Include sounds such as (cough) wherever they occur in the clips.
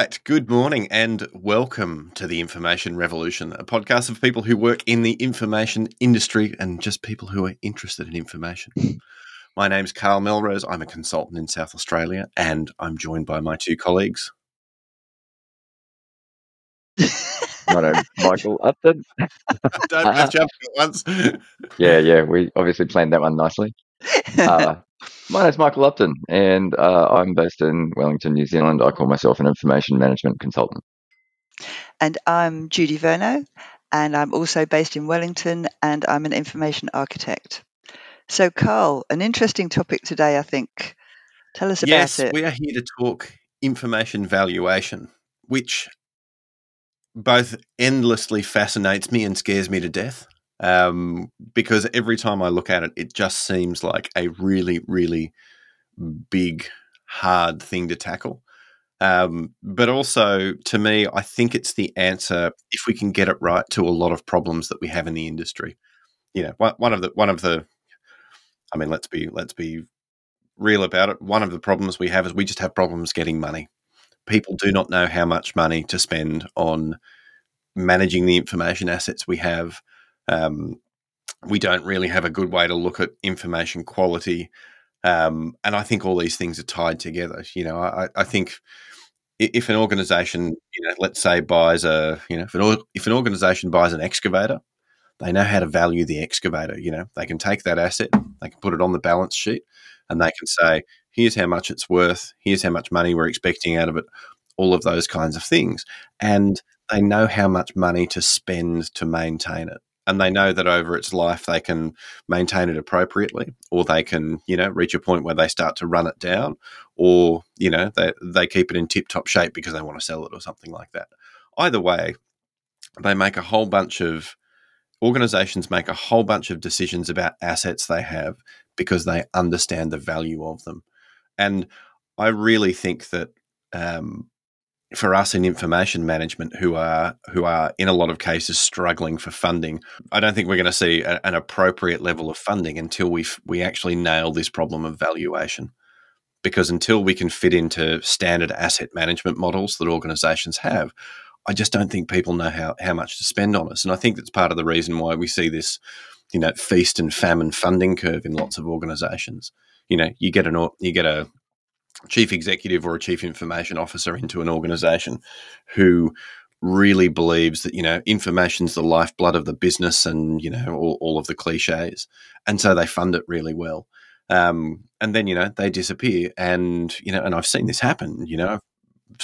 right. Good morning and welcome to the Information Revolution, a podcast of people who work in the information industry and just people who are interested in information. (laughs) My name's Karl Melrose. I'm a consultant in South Australia and I'm joined by my two colleagues. My name's Michael Upton. (laughs) Don't both jump at once. (laughs) Yeah, yeah, we obviously planned that one nicely. Uh, my name's Michael Upton, and uh, I'm based in Wellington, New Zealand. I call myself an information management consultant. And I'm Judi Vernau, and I'm also based in Wellington, and I'm an information architect. So, Karl, an interesting topic today, I think. Tell us yes, about it. Yes, we are here to talk information valuation, which both endlessly fascinates me and scares me to death. Um, because every time I look at it, it just seems like a really, really big, hard thing to tackle. Um, but also, to me, I think it's the answer if we can get it right to a lot of problems that we have in the industry. You know, one, one of the one of the, I mean, let's be let's be real about it. One of the problems we have is we just have problems getting money. People do not know how much money to spend on managing the information assets we have. Um, we don't really have a good way to look at information quality. Um, and I think all these things are tied together. You know, I, I think if an organization, you know, let's say buys a, you know, if an, if an organization buys an excavator, they know how to value the excavator. You know, they can take that asset, they can put it on the balance sheet, and they can say, here's how much it's worth, here's how much money we're expecting out of it, all of those kinds of things. And they know how much money to spend to maintain it and they know that over its life they can maintain it appropriately or they can you know reach a point where they start to run it down or you know they, they keep it in tip top shape because they want to sell it or something like that. Either way they make a whole bunch of organizations make a whole bunch of decisions about assets they have because they understand the value of them. And i really think that um, for us in information management who are who are in a lot of cases struggling for funding i don't think we're going to see a, an appropriate level of funding until we we actually nail this problem of valuation. Because until we can fit into standard asset management models that organizations have i just don't think people know how how much to spend on us. And i think that's part of the reason why we see this you know feast and famine funding curve in lots of organizations. You know you get an you get a chief executive or a chief information officer into an organization who really believes that you know information's the lifeblood of the business and you know all, all of the cliches. And so they fund it really well. Um, and then you know they disappear and you know and i've seen this happen you know.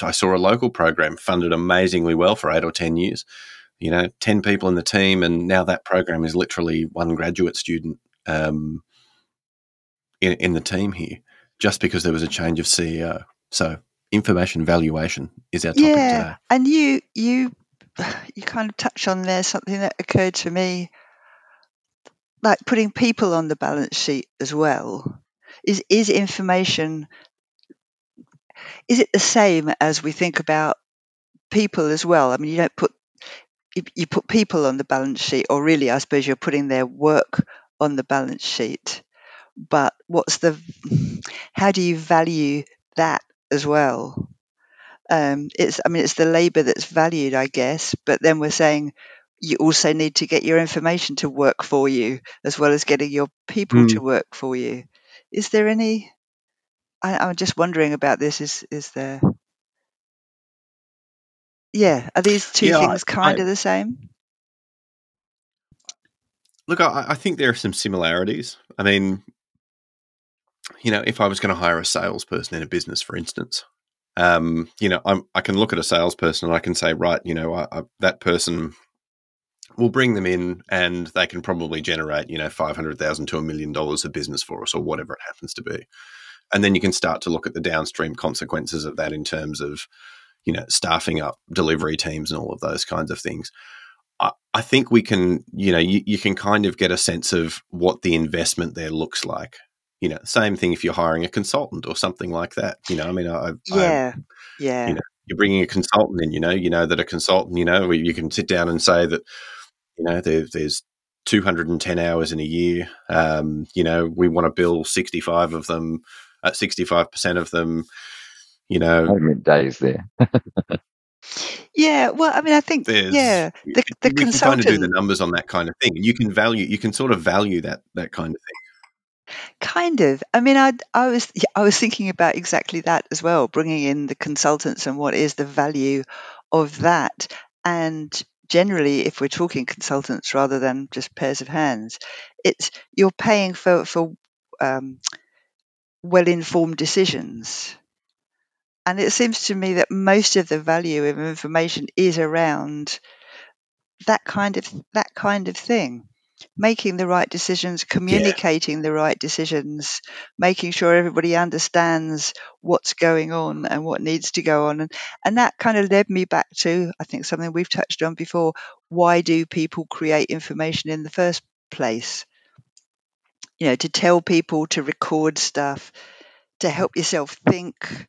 I saw a local program funded amazingly well for eight or ten years you know 10 people in the team and now that program is literally one graduate student um, in, in the team here just because there was a change of CEO. So information valuation is our topic yeah, today. and you you you kind of touch on there something that occurred to me, like putting people on the balance sheet as well. Is is information is it the same as we think about people as well? I mean, you don't put you, you put people on the balance sheet, or really, I suppose you're putting their work on the balance sheet. But what's the how do you value that as well? Um, it's I mean it's the labour that's valued, I guess. But then we're saying you also need to get your information to work for you as well as getting your people Mm. to work for you. Is there any? I, I'm just wondering about this. Is is there? Yeah, are these two Yeah, things kind I of the same? look. I, I think there are some similarities. I mean, you know, if I was going to hire a salesperson in a business, for instance, um, you know, I'm, I can look at a salesperson and I can say, right, you know, I, I, that person will bring them in and they can probably generate, you know, five hundred thousand to a million dollars of business for us, or whatever it happens to be. And then you can start to look at the downstream consequences of that in terms of, you know, staffing up delivery teams and all of those kinds of things. I, I think we can, you know, you, you can kind of get a sense of what the investment there looks like. You know, same thing if you're hiring a consultant or something like that. You know, I mean, I, I Yeah, you yeah, know, you're bringing a consultant in. You know, you know that a consultant, you know, you can sit down and say that, you know, there, there's 210 hours in a year. Um, you know, we want to bill 65 of them, uh, 65% of them You know, I meant days there. (laughs) Yeah, well, I mean, I think there's yeah, we, the the we can kind of do the numbers on that kind of thing, and you can value, you can sort of value that that kind of thing. Kind of. I mean, I I was I was thinking about exactly that as well, bringing in the consultants and what is the value of that. And generally, if we're talking consultants rather than just pairs of hands, it's you're paying for for um, well informed decisions. And it seems to me that most of the value of information is around that kind of that kind of thing making the right decisions Yeah, communicating the right decisions making sure everybody understands what's going on and what needs to go on. And, and that kind of led me back to i think something we've touched on before why do people create information in the first place? You know to tell people to record stuff to help yourself think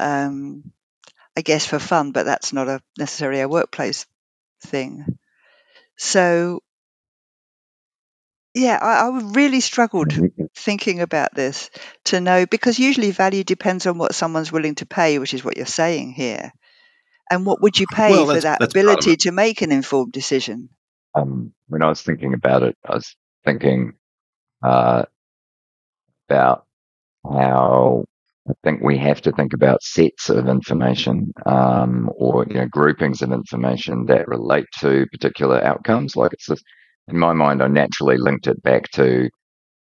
um, i guess for fun but that's not a necessarily a workplace thing. So yeah i, I really struggled thinking about this to know because usually value depends on what someone's willing to pay which is what you're saying here. And what would you pay well, for that that's part of ability to make an informed decision? Um, when I was thinking about it, I was thinking uh, about how I think we have to think about sets of information um, or you know groupings of information that relate to particular outcomes. Like it's just, in my mind, I naturally linked it back to.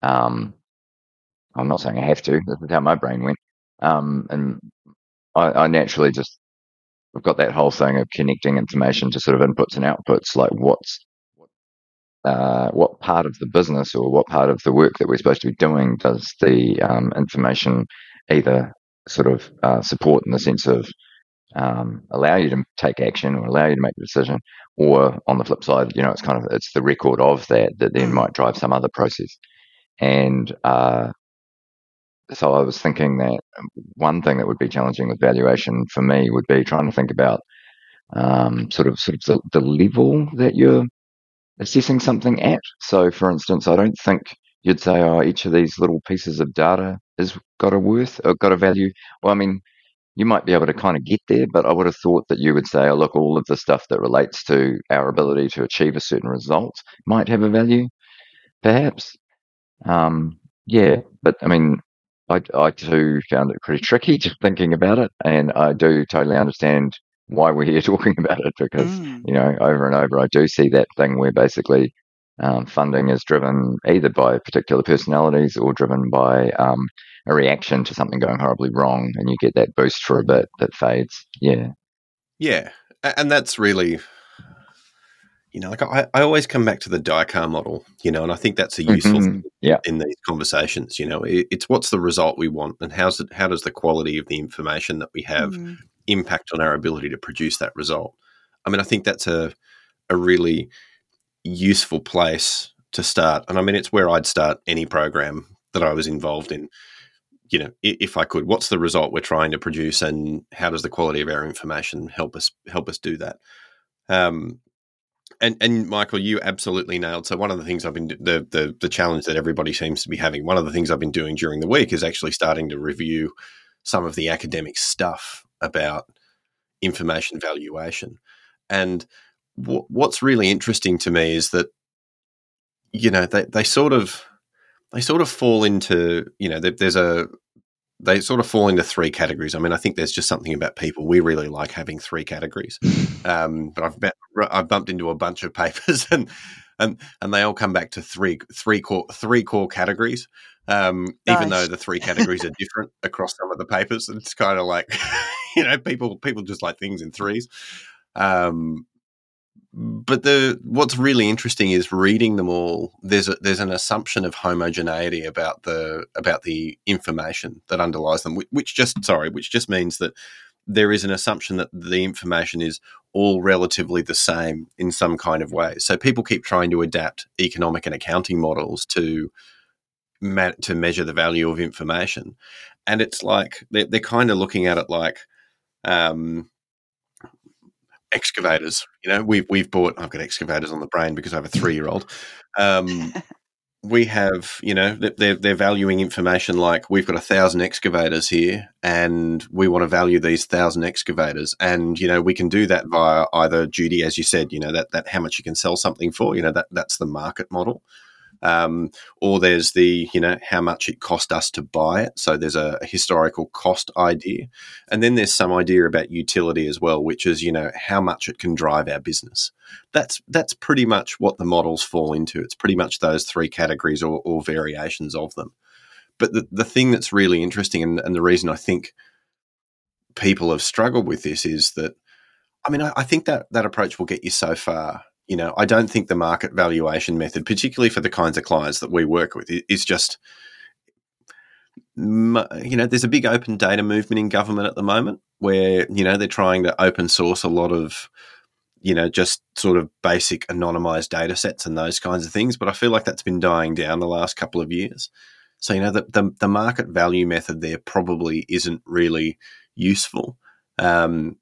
Um, I'm not saying I have to. This is how my brain went, um, and I, I naturally just I've got that whole thing of connecting information to sort of inputs and outputs. Like what's uh, what part of the business or what part of the work that we're supposed to be doing does the um, information either sort of uh, support in the sense of um, allow you to take action or allow you to make a decision, or on the flip side, you know, it's kind of it's the record of that that then Mm. might drive some other process. And uh, so I was thinking that one thing that would be challenging with valuation for me would be trying to think about um, sort of sort of the, the level that you're assessing something at. So, for instance, I don't think you'd say, "Oh, each of these little pieces of data has got a worth or got a value." Well, I mean, you might be able to kind of get there, but I would have thought that you would say, "Oh, look, all of the stuff that relates to our ability to achieve a certain result might have a value, perhaps." Um, yeah, but I mean, I, I too found it pretty tricky (laughs) just thinking about it, and I do totally understand why we're here (laughs) talking about it because Mm. you know over and over I do see that thing where basically um, funding is driven either by particular personalities or driven by um, a reaction to something going horribly wrong, and you get that boost for a bit that fades. Yeah, Yeah, and that's really, you know, like I, I always come back to the DIKAR model, you know, and I think that's a useful Mhm. thing yeah, in these conversations. You know, it, it's what's the result we want, and how's it, how does the quality of the information that we have Mm. impact on our ability to produce that result? I mean, I think that's a a really useful place to start, and I mean, it's where I'd start any program that I was involved in. You know, if I could, what's the result we're trying to produce, and how does the quality of our information help us help us do that? Um, and and Michael, you absolutely nailed. So one of the things I've been the the the challenge that everybody seems to be having. One of the things I've been doing during the week is actually starting to review some of the academic stuff about information valuation. And w- what's really interesting to me is that you know they they sort of they sort of fall into you know there's a they sort of fall into three categories. I mean, I think there's just something about people. We really like having three categories. (laughs) Um, but I've, bet, I've bumped into a bunch of papers (laughs) and, and, and they all come back to three, three core, three core categories. Um, even though the three (laughs) categories are different across some of the papers, it's kind of like, you know, people, people just like things in threes. Um, but the what's really interesting is reading them all. There's a, there's an assumption of homogeneity about the about the information that underlies them, which, just sorry, which just means that there is an assumption that the information is all relatively the same in some kind of way. So people keep trying to adapt economic and accounting models to ma- to measure the value of information, and it's like they're, they're kind of looking at it like. Um, excavators. You know, we've we've bought. I've got excavators on the brain because I have a three year old. Um, (laughs) we have, you know, they're, they're valuing information like we've got a thousand excavators here and we want to value these thousand excavators. And, you know, we can do that via either duty, as you said, you know, that, that how much you can sell something for, you know, that that's the market model. Um, or there's the, you know, how much it cost us to buy it. So there's a, a, historical cost idea. And then there's some idea about utility as well, which is, you know, how much it can drive our business. That's that's pretty much what the models fall into. It's pretty much those three categories or, or variations of them. But the, the thing that's really interesting and, and the reason I think people have struggled with this is that I mean, I, I think that that approach will get you so far you know, I don't think the market valuation method, particularly for the kinds of clients that we work with, is just, you know, there's a big open data movement in government at the moment where, you know, they're trying to open source a lot of, you know, just sort of basic anonymized data sets and those kinds of things. But I feel like that's been dying down the last couple of years. So, you know, the, the, the market value method there probably isn't really useful. Um,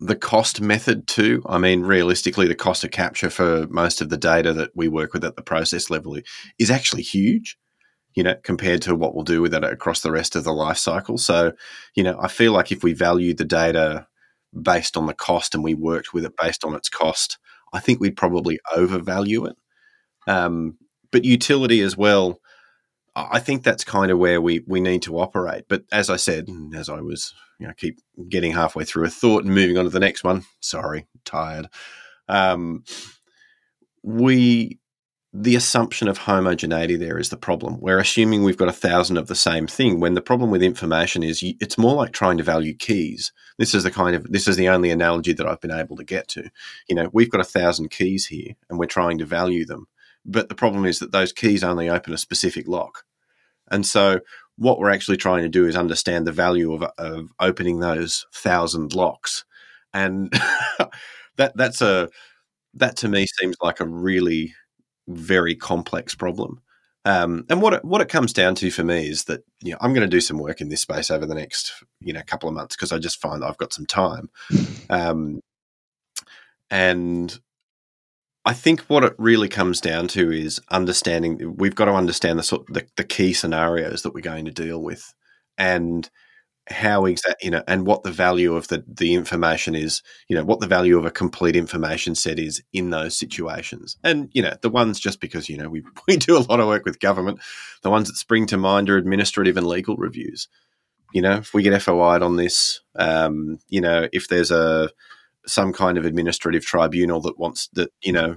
the cost method too. I mean, realistically, the cost of capture for most of the data that we work with at the process level is actually huge, you know, compared to what we'll do with it across the rest of the life cycle. So, you know, I feel like if we value the data based on the cost and we worked with it based on its cost, I think we'd probably overvalue it. Um, but utility as well, I think that's kind of where we, we need to operate. But as I said, as I was you know, keep getting halfway through a thought and moving on to the next one. Sorry, tired. Um, we the assumption of homogeneity there is the problem. We're assuming we've got a thousand of the same thing when the problem with information is you, it's more like trying to value keys. This is the kind of this is the only analogy that I've been able to get to. You know, we've got a thousand keys here and we're trying to value them, but the problem is that those keys only open a specific lock. And so what we're actually trying to do is understand the value of, of opening those thousand locks. And (laughs) that that's a that to me seems like a really very complex problem. Um, and what it, what it comes down to for me is that you know I'm going to do some work in this space over the next you know couple of months because I just find I've got some time, (laughs) um, and I think what it really comes down to is understanding. We've got to understand the sort the, the key scenarios that we're going to deal with, and how exact you know, and what the value of the the information is. You know, what the value of a complete information set is in those situations. And you know, the ones just because you know we (laughs) we do a lot of work with government, the ones that spring to mind are administrative and legal reviews. You know, if we get FOI'd on this, um, you know, if there's a some kind of administrative tribunal that wants that you know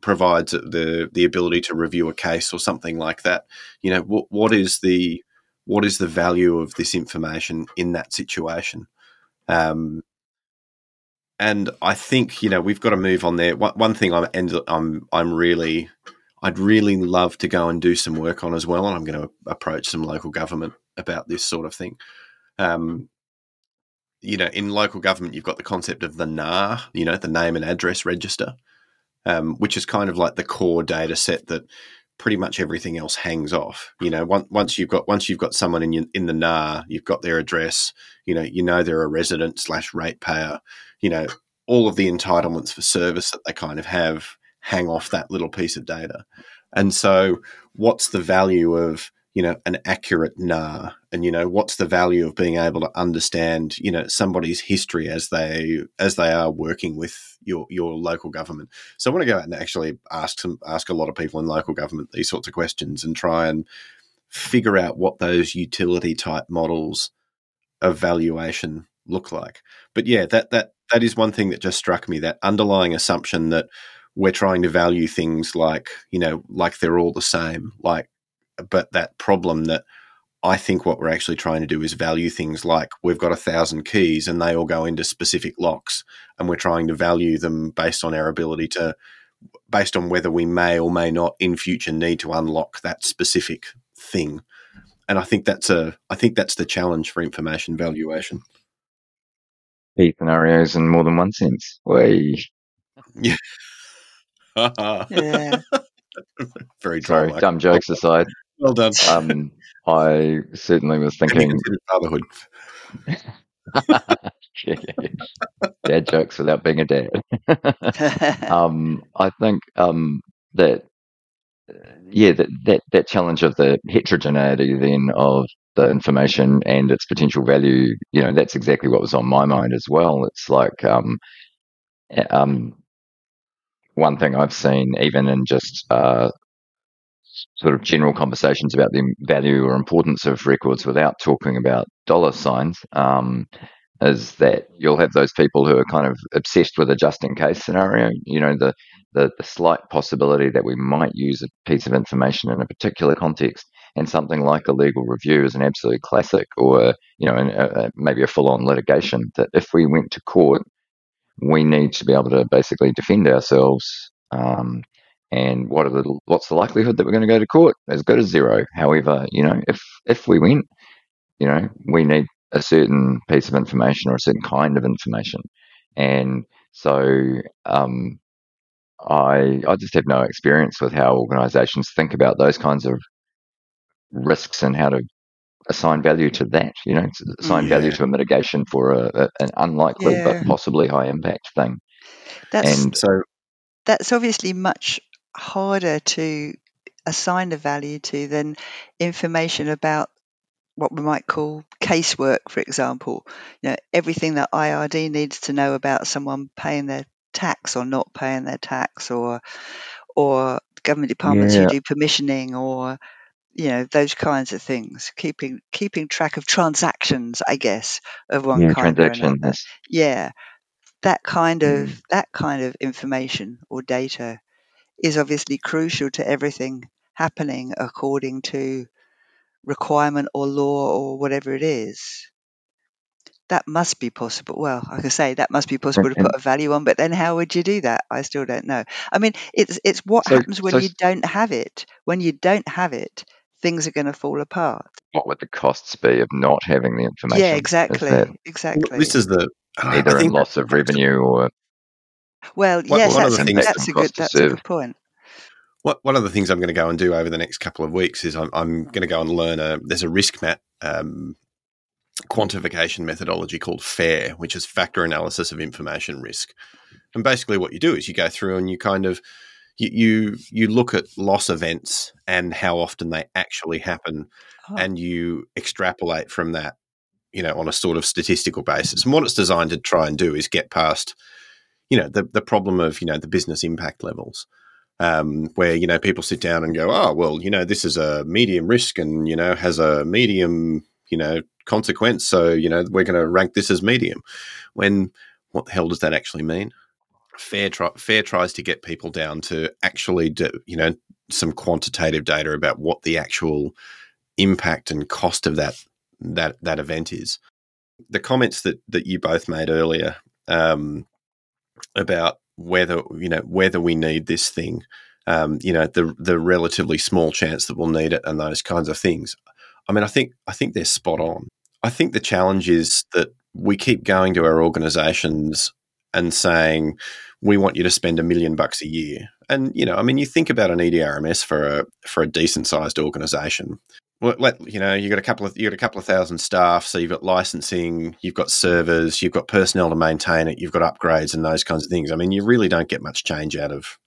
provides the the ability to review a case or something like that. You know, what what is the what is the value of this information in that situation? Um, and I think you know we've got to move on there. One, one thing I'm and I'm I'm really I'd really love to go and do some work on as well, and I'm going to approach some local government about this sort of thing. Um, you know, in local government, you've got the concept of the NAR, you know, the name and address register, um, which is kind of like the core data set that pretty much everything else hangs off. You know, once, once you've got once you've got someone in your, in the NAR, you've got their address. You know, you know they're a resident slash ratepayer. You know, all of the entitlements for service that they kind of have hang off that little piece of data. And so, what's the value of you know an accurate NAR. And you know what's the value of being able to understand you know somebody's history as they as they are working with your your local government? So i want to go out and actually ask some ask a lot of people in local government these sorts of questions and try and figure out what those utility type models of valuation look like. But yeah that that that is one thing that just struck me that underlying assumption that we're trying to value things like you know like they're all the same like but that problem that I think what we're actually trying to do is value things like we've got a thousand keys and they all go into specific locks, and we're trying to value them based on our ability to, based on whether we may or may not in future need to unlock that specific thing. And I think that's a, I think that's the challenge for information valuation. Key scenarios in more than one sense. Way. Yeah. (laughs) yeah. Very Sorry, dumb jokes aside. Well done. Um, I certainly was thinking fatherhood. (laughs) dad jokes without being a dad. (laughs) um, I think um, that yeah, that, that that challenge of the heterogeneity then of the information and its potential value, you know, that's exactly what was on my mind as well. It's like um, um, one thing I've seen, even in just uh, sort of general conversations about the value or importance of records without talking about dollar signs, um, is that you'll have those people who are kind of obsessed with a just in case scenario. You know, the, the, the slight possibility that we might use a piece of information in a particular context and something like a legal review is an absolute classic or, you know, a, maybe a full on litigation that if we went to court, we need to be able to basically defend ourselves. Um, and what are the what's the likelihood that we're going to go to court? As good as zero. However, you know, if if we went, you know, we need a certain piece of information or a certain kind of information, and so um, I I just have no experience with how organisations think about those kinds of risks and how to assign value to that. You know, assign yeah. value to a mitigation for a, a an unlikely yeah. but possibly high impact thing. That's and so that's obviously much harder to assign a value to than information about what we might call casework, for example. You know, everything that IRD needs to know about someone paying their tax or not paying their tax, or or government departments yeah. who do permissioning, or you know those kinds of things. Keeping keeping track of transactions, I guess, of one yeah, kind or another. Yeah, that kind of mm. that kind of information or data is obviously crucial to everything happening according to requirement or law or whatever it is. That must be possible. Well, I can say that must be possible to put a value on, but then how would you do that? I still don't know. I mean, it's it's what so, happens when so, you don't have it. When you don't have it, things are going to fall apart. What would the costs be of not having the information? Yeah, exactly, exactly. This is the either in loss of revenue or well, yes, that's, that's, a good that's a good point. What, one of the things I'm going to go and do over the next couple of weeks is I'm, I'm going to go and learn a there's a RiskMat um, quantification methodology called FAIR, which is factor analysis of information risk. And basically, what you do is you go through and you kind of you you, you look at loss events and how often they actually happen, oh. and you extrapolate from that, you know, on a sort of statistical basis. And what it's designed to try and do is get past you know the the problem of you know the business impact levels. Um, where you know people sit down and go, oh well, you know this is a medium risk and you know has a medium you know consequence, so you know we're going to rank this as medium. When what the hell does that actually mean? Fair try, fair tries to get people down to actually do, you know some quantitative data about what the actual impact and cost of that that that event is. The comments that that you both made earlier um, about whether you know whether we need this thing, um, you know, the the relatively small chance that we'll need it, and those kinds of things. I mean, I think I think they're spot on. I think the challenge is that we keep going to our organisations and saying we want you to spend a million bucks a year. And you know, I mean, you think about an EDRMS for a for a decent sized organisation let you know you got a couple of you got a couple of thousand staff, so you've got licensing, you've got servers, you've got personnel to maintain it, you've got upgrades and those kinds of things. I mean, you really don't get much change out of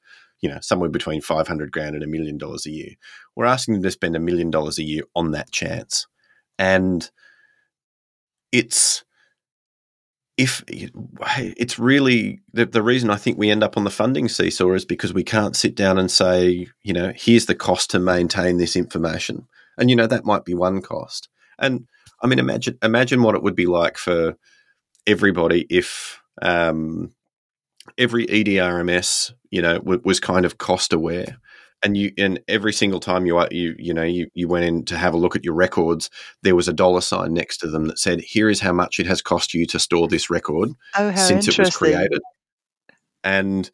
you know somewhere between five hundred grand and a million dollars a year. We're asking them to spend a million dollars a year on that chance, and it's if it's really the, the reason I think we end up on the funding seesaw is because we can't sit down and say, you know, here's the cost to maintain this information and you know that might be one cost. And I mean, imagine imagine what it would be like for everybody if um, every EDRMS, you know, w- was kind of cost aware. And you, and every single time you, you, you know, you, you went in to have a look at your records, there was a dollar sign next to them that said, "Here is how much it has cost you to store this record oh, since it was created." And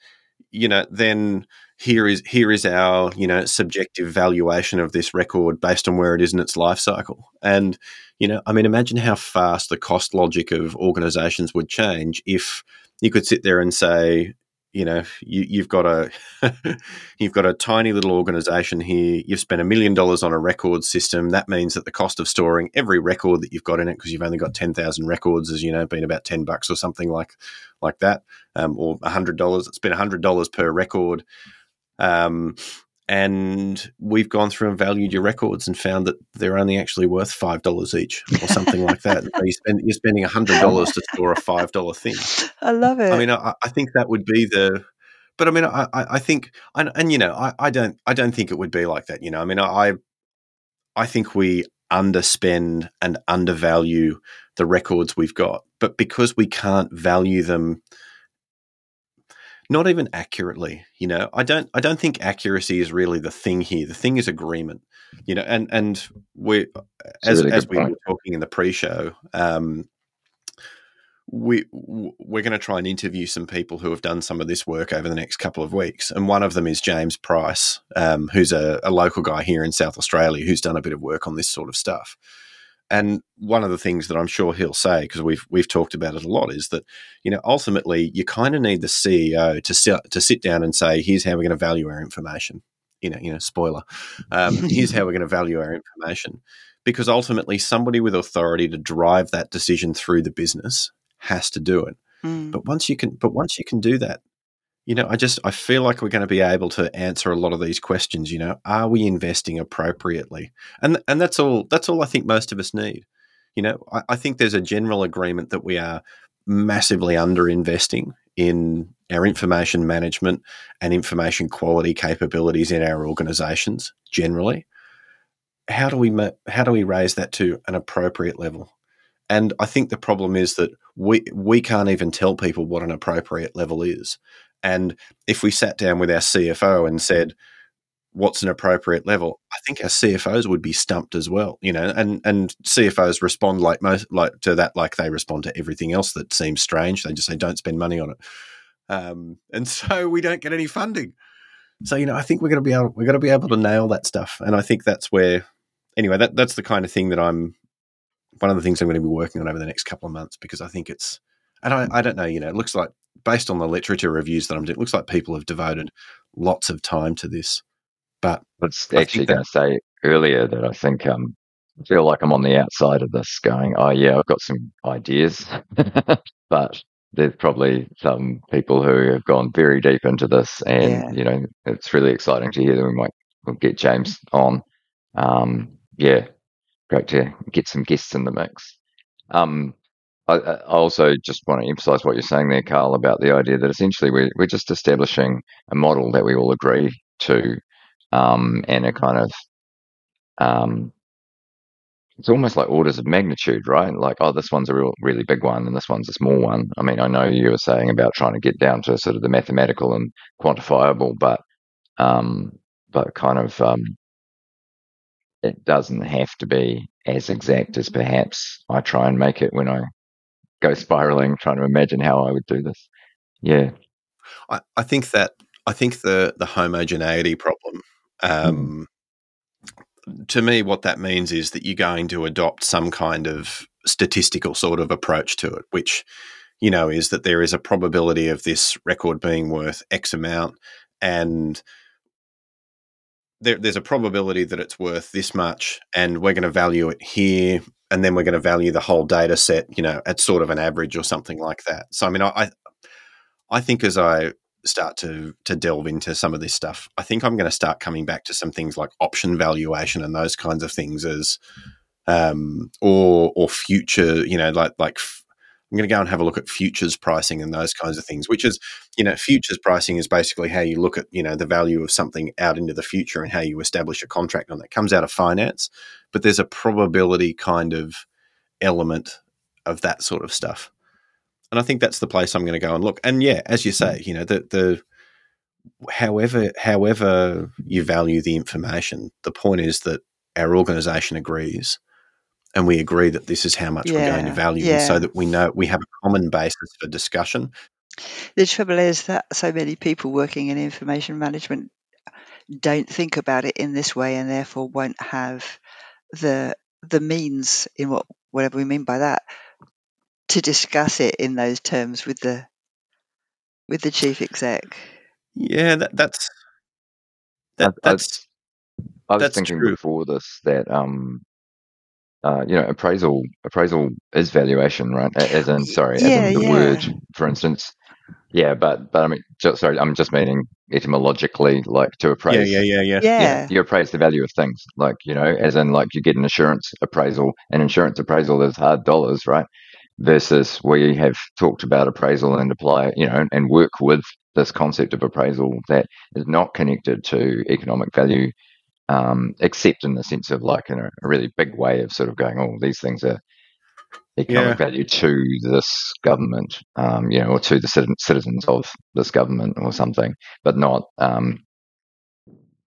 you know, then here is here is our you know subjective valuation of this record based on where it is in its life cycle. And you know i mean imagine how fast the cost logic of organizations would change if you could sit there and say you know you, have got a (laughs) you've got a tiny little organization here. You've spent a million dollars on a record system. That means that the cost of storing every record that you've got in it because you've only got 10,000 records has you know been about 10 bucks or something like like that um, or $100 it's been $100 per record. Um, and we've gone through and valued your records and found that they're only actually worth five dollars each or something like that. So you spend, you're spending hundred dollars to store a five dollar thing. (laughs) I love it. I mean, I, I, think that would be the. But I mean, I, I think, and, and you know, I, I don't, I don't think it would be like that. You know, I mean, I, I think we underspend and undervalue the records we've got, but because we can't value them not even accurately you know i don't i don't think accuracy is really the thing here the thing is agreement you know and and we as, really as we point. were talking in the pre-show um, we we're going to try and interview some people who have done some of this work over the next couple of weeks, and one of them is James Price, um, who's a, a, local guy here in South Australia who's done a bit of work on this sort of stuff. And one of the things that I'm sure he'll say, because we've we've talked about it a lot, is that you know ultimately you kind of need the CEO to sit to sit down and say, here's how we're going to value our information. You know, you know, spoiler. Um, (laughs) here's how we're going to value our information, because ultimately somebody with authority to drive that decision through the business has to do it. Mm. But once you can, but once you can do that, you know, I just I feel like we're going to be able to answer a lot of these questions. You know, are we investing appropriately? And and that's all. That's all I think most of us need. You know, I, I think there's a general agreement that we are massively under investing in our information management and information quality capabilities in our organizations generally how do we how do we raise that to an appropriate level and i think the problem is that we we can't even tell people what an appropriate level is and if we sat down with our CFO and said, what's an appropriate level, I think our CFOs would be stumped as well, you know, and, and CFOs respond like most like to that, like they respond to everything else that seems strange. They just say, don't spend money on it. Um, and (laughs) so we don't get any funding. So, you know, I think we're going to be able, we're going to be able to nail that stuff. And I think that's where, anyway, that, that's the kind of thing that I'm, one of the things I'm going to be working on over the next couple of months because I think it's, and I, I don't know, you know, it looks like based on the literature reviews that I'm doing, it looks like people have devoted lots of time to this. But I was actually going to say earlier that I think um, I feel like I'm on the outside of this going, oh, yeah, I've got some ideas. (laughs) but there's probably some people who have gone very deep into this. And, yeah. you know, it's really exciting to hear that we might we'll get James on. Um, yeah, great to get some guests in the mix. Um, I, I also just want to emphasize what you're saying there, Karl, about the idea that essentially we're, we're just establishing a model that we all agree to um, and a kind of um, it's almost like orders of magnitude, right? Like, oh, this one's a real, really big one, and this one's a small one. I mean, I know you were saying about trying to get down to sort of the mathematical and quantifiable, but um, but kind of um, it doesn't have to be as exact as perhaps I try and make it when I go spiraling trying to imagine how I would do this. Yeah. I, I think that I think the the homogeneity problem um, mm. to me what that means is that you're going to adopt some kind of statistical sort of approach to it which you know is that there is a probability of this record being worth x amount and there, there's a probability that it's worth this much and we're going to value it here and then we're going to value the whole data set, you know, at sort of an average or something like that. So, I mean, I, I think as I start to to delve into some of this stuff, I think I'm going to start coming back to some things like option valuation and those kinds of things as, um, or or future, you know, like like I'm going to go and have a look at futures pricing and those kinds of things, which is, you know, futures pricing is basically how you look at, you know, the value of something out into the future and how you establish a contract on that. comes out of finance, but there's a probability kind of element of that sort of stuff. And I think that's the place I'm going to go and look. And yeah, as you say, you know, the the however however you value the information, the point is that our organization agrees and we agree that this is how much yeah, we're going to value yeah. so that we know we have a common basis for discussion. The trouble is that so many people working in information management don't think about it in this way and therefore won't have the the means in what whatever we mean by that to discuss it in those terms with the with the chief exec. Yeah, that, that's that, that's. I was thinking true. before this that um, uh, you know, appraisal appraisal is valuation, right? As in, sorry, yeah, as in the yeah. word, for instance. Yeah, but but I mean, just, sorry, I'm just meaning etymologically, like to appraise. Yeah, yeah, yeah, yeah. Yeah. Yeah, you appraise the value of things, like you know, as in like you get an insurance appraisal, an insurance appraisal is hard dollars, right? Versus we have talked about appraisal and apply, you know, and work with this concept of appraisal that is not connected to economic value, um, except in the sense of like in a, a really big way of sort of going, oh, these things are economic value to this government, um, you know, or to the citizens of this government or something, but not. Um,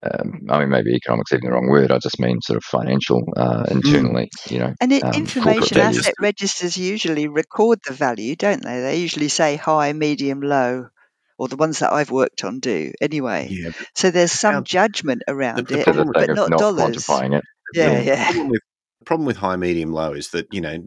um, I mean, maybe economics even the wrong word. I just mean sort of financial uh, internally, mm. you know. And it, um, information asset registers usually record the value, don't they? They usually say high, medium, low, or the ones that I've worked on do anyway. Yeah. So there's some um, judgment around the, the it, but not, not dollars. Quantifying it. Yeah, yeah. The problem, with, the problem with high, medium, low is that you know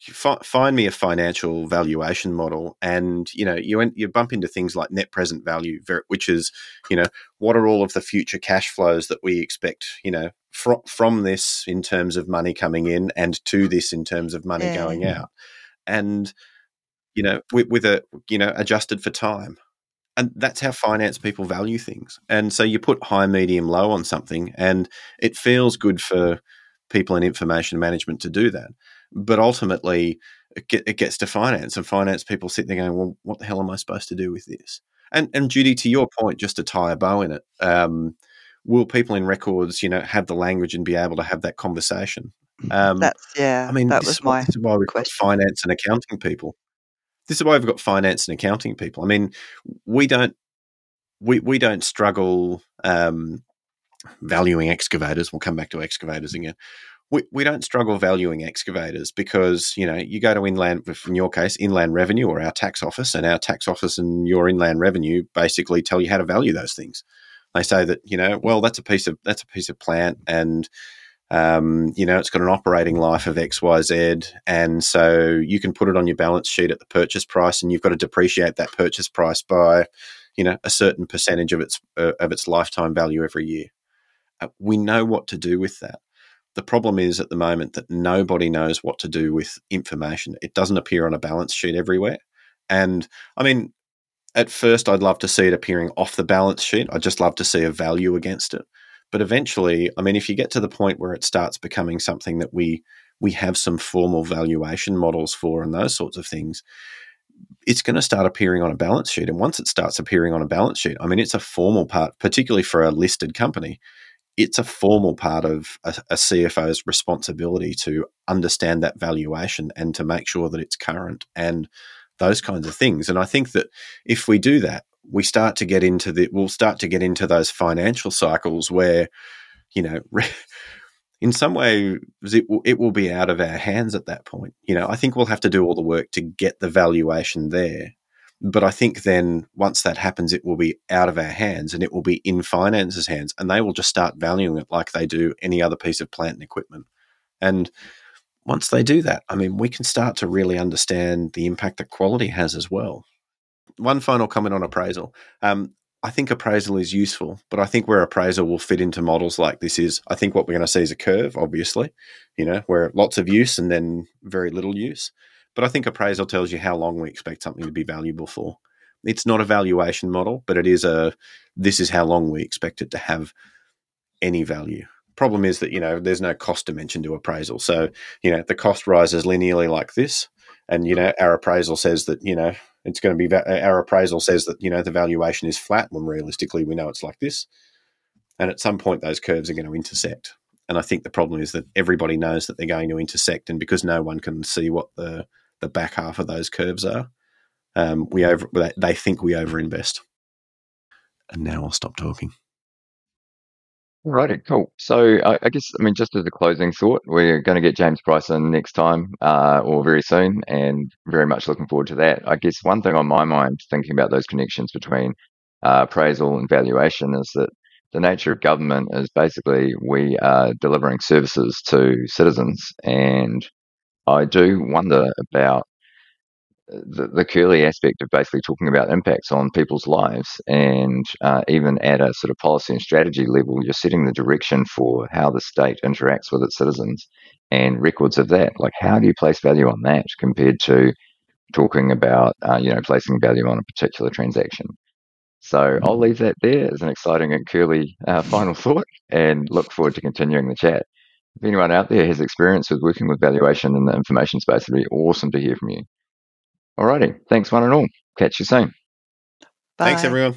find me a financial valuation model and you know you you bump into things like net present value which is you know what are all of the future cash flows that we expect you know from from this in terms of money coming in and to this in terms of money Yeah. going out and you know with, with a you know adjusted for time and that's how finance people value things and so you put high medium low on something and it feels good for people in information management to do that but ultimately, it, get, it, gets to finance, and finance people sit there going, "Well, what the hell am I supposed to do with this?" And and Judi, to your point, just to tie a bow in it, um, will people in records, you know, have the language and be able to have that conversation? Um, That's yeah. I mean, that this was is why, my this is why we've question. finance and accounting people. This is why we've got finance and accounting people. I mean, we don't we we don't struggle um, valuing excavators. We'll come back to excavators again we, we don't struggle valuing excavators because you know you go to inland in your case inland revenue or our tax office and our tax office and your inland revenue basically tell you how to value those things they say that you know well that's a piece of that's a piece of plant and um, you know it's got an operating life of xyz and so you can put it on your balance sheet at the purchase price and you've got to depreciate that purchase price by you know a certain percentage of its uh, of its lifetime value every year uh, we know what to do with that the problem is at the moment that nobody knows what to do with information. It doesn't appear on a balance sheet everywhere. And I mean, at first, I'd love to see it appearing off the balance sheet. I'd just love to see a value against it. But eventually, I mean, if you get to the point where it starts becoming something that we we have some formal valuation models for and those sorts of things, it's going to start appearing on a balance sheet. And once it starts appearing on a balance sheet, I mean, it's a formal part, particularly for a listed company it's a formal part of a, a, CFO's responsibility to understand that valuation and to make sure that it's current and those kinds of things. And I think that if we do that, we start to get into the we'll start to get into those financial cycles where, you know, (laughs) in some way it will, it will be out of our hands at that point. You know, I think we'll have to do all the work to get the valuation there but I think then once that happens, it will be out of our hands and it will be in finance's hands, and they will just start valuing it like they do any other piece of plant and equipment. And once they do that, I mean, we can start to really understand the impact that quality has as well. One final comment on appraisal. Um, I think appraisal is useful, but I think where appraisal will fit into models like this is, I think what we're going to see is a curve, obviously, you know, where lots of use and then very little use. But I think appraisal tells you how long we expect something to be valuable for. It's not a valuation model, but it is a this is how long we expect it to have any value. Problem is that, you know, there's no cost dimension to appraisal. So, you know, the cost rises linearly like this. And, you know, our appraisal says that, you know, it's going to be, our appraisal says that, you know, the valuation is flat when realistically we know it's like this. And at some point, those curves are going to intersect. And I think the problem is that everybody knows that they're going to intersect. And because no one can see what the the back half of those curves are. Um, we over they think we overinvest. And now I'll stop talking. Righty, cool. So I, I, guess I mean just as a closing thought, we're going to get James Bryson next time uh, or very soon, and very much looking forward to that. I guess one thing on my mind, thinking about those connections between uh, appraisal and valuation, is that the nature of government is basically we are delivering services to citizens, and I do wonder about the, the curly aspect of basically talking about impacts on people's lives, and uh, even at a sort of policy and strategy level, you're setting the direction for how the state interacts with its citizens and records of that. Like, how do you place value on that compared to talking about, uh, you know, placing value on a particular transaction? So I'll leave that there as an exciting and curly uh, final (laughs) thought and look forward to continuing the chat. If anyone out there has experience with working with valuation in the information space, it'd be awesome to hear from you. Alrighty. Thanks, one and all. Catch you soon. Bye. Thanks, everyone.